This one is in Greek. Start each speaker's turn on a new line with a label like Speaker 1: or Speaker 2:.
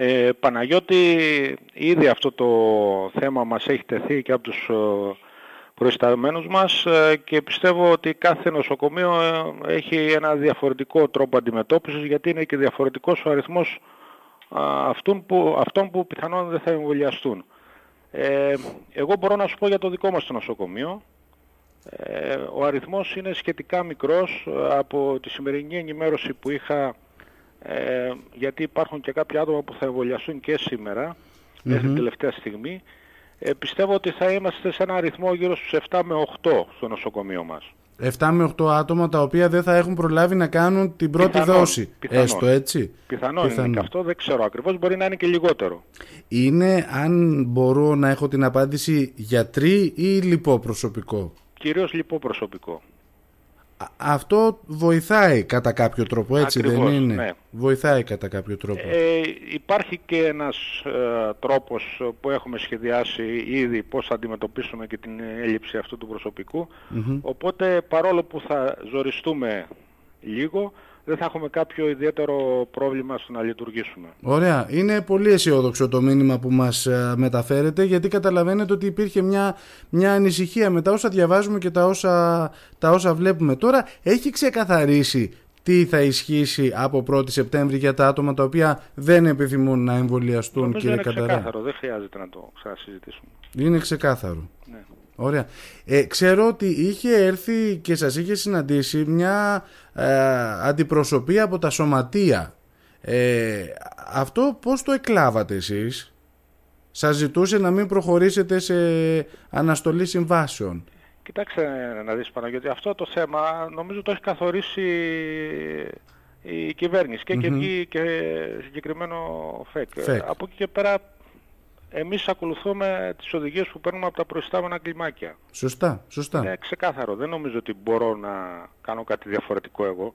Speaker 1: Ε, Παναγιώτη, ήδη αυτό το θέμα μας έχει τεθεί και από τους ε, προϊσταμένους μας ε, και πιστεύω ότι κάθε νοσοκομείο ε, έχει ένα διαφορετικό τρόπο αντιμετώπισης γιατί είναι και διαφορετικός ο αριθμός αυτών που, αυτών που πιθανόν δεν θα εμβολιαστούν. Ε, εγώ μπορώ να σου πω για το δικό μας το νοσοκομείο. Ε, ο αριθμός είναι σχετικά μικρός από τη σημερινή ενημέρωση που είχα ε, γιατί υπάρχουν και κάποια άτομα που θα εμβολιαστούν και σήμερα μέχρι την τελευταία στιγμή. Ε, πιστεύω ότι θα είμαστε σε ένα αριθμό γύρω στους 7 με 8 στο νοσοκομείο μας.
Speaker 2: 7 με 8 άτομα τα οποία δεν θα έχουν προλάβει να κάνουν την πρώτη
Speaker 1: Πιθανόν,
Speaker 2: δόση.
Speaker 1: πιθανόν.
Speaker 2: Έστω έτσι.
Speaker 1: Πιθανόν, είναι και αυτό, δεν ξέρω ακριβώς, μπορεί να είναι και λιγότερο.
Speaker 2: Είναι, αν μπορώ να έχω την απάντηση, γιατροί ή λοιπό προσωπικό.
Speaker 1: Κυρίως λοιπό προσωπικό.
Speaker 2: Α- Αυτό βοηθάει κατά κάποιο τρόπο, έτσι
Speaker 1: Ακριβώς,
Speaker 2: δεν είναι;
Speaker 1: ναι.
Speaker 2: Βοηθάει κατά κάποιο τρόπο.
Speaker 1: Ε, υπάρχει και ένας ε, τρόπος που έχουμε σχεδιάσει ήδη πώς θα αντιμετωπίσουμε και την έλλειψη αυτού του προσωπικού. Οπότε παρόλο που θα ζοριστούμε λίγο, δεν θα έχουμε κάποιο ιδιαίτερο πρόβλημα στο να λειτουργήσουμε.
Speaker 2: Ωραία. Είναι πολύ αισιόδοξο το μήνυμα που μας ε, μεταφέρετε γιατί καταλαβαίνετε ότι υπήρχε μια, μια ανησυχία με τα όσα διαβάζουμε και τα όσα, τα όσα βλέπουμε τώρα. Έχει ξεκαθαρίσει τι θα ισχύσει από 1η Σεπτέμβρη για τα άτομα τα οποία δεν επιθυμούν να εμβολιαστούν
Speaker 1: Νομίζω
Speaker 2: κύριε
Speaker 1: είναι
Speaker 2: Κανταρά.
Speaker 1: ξεκάθαρο, δεν χρειάζεται να το ξανασυζητήσουμε.
Speaker 2: Είναι ξεκάθαρο.
Speaker 1: Ναι.
Speaker 2: Ωραία. Ε, ξέρω ότι είχε έρθει και σας είχε συναντήσει μια ε, αντιπροσωπεία από τα σωματεία. Ε, αυτό πώς το εκλάβατε εσείς; Σας ζητούσε να μην προχωρήσετε σε αναστολή συμβάσεων;
Speaker 1: Κοιτάξτε να δεις Παναγιώτη, αυτό το θέμα νομίζω το έχει καθορίσει η κυβέρνηση και έχει βγει και συγκεκριμένο ΦΕΚ.
Speaker 2: ΦΕΚ.
Speaker 1: Από εκεί και πέρα εμείς ακολουθούμε τις οδηγίες που παίρνουμε από τα προϊστάμενα κλιμάκια.
Speaker 2: Σωστά, σωστά.
Speaker 1: Είναι ξεκάθαρο, δεν νομίζω ότι μπορώ να κάνω κάτι διαφορετικό εγώ.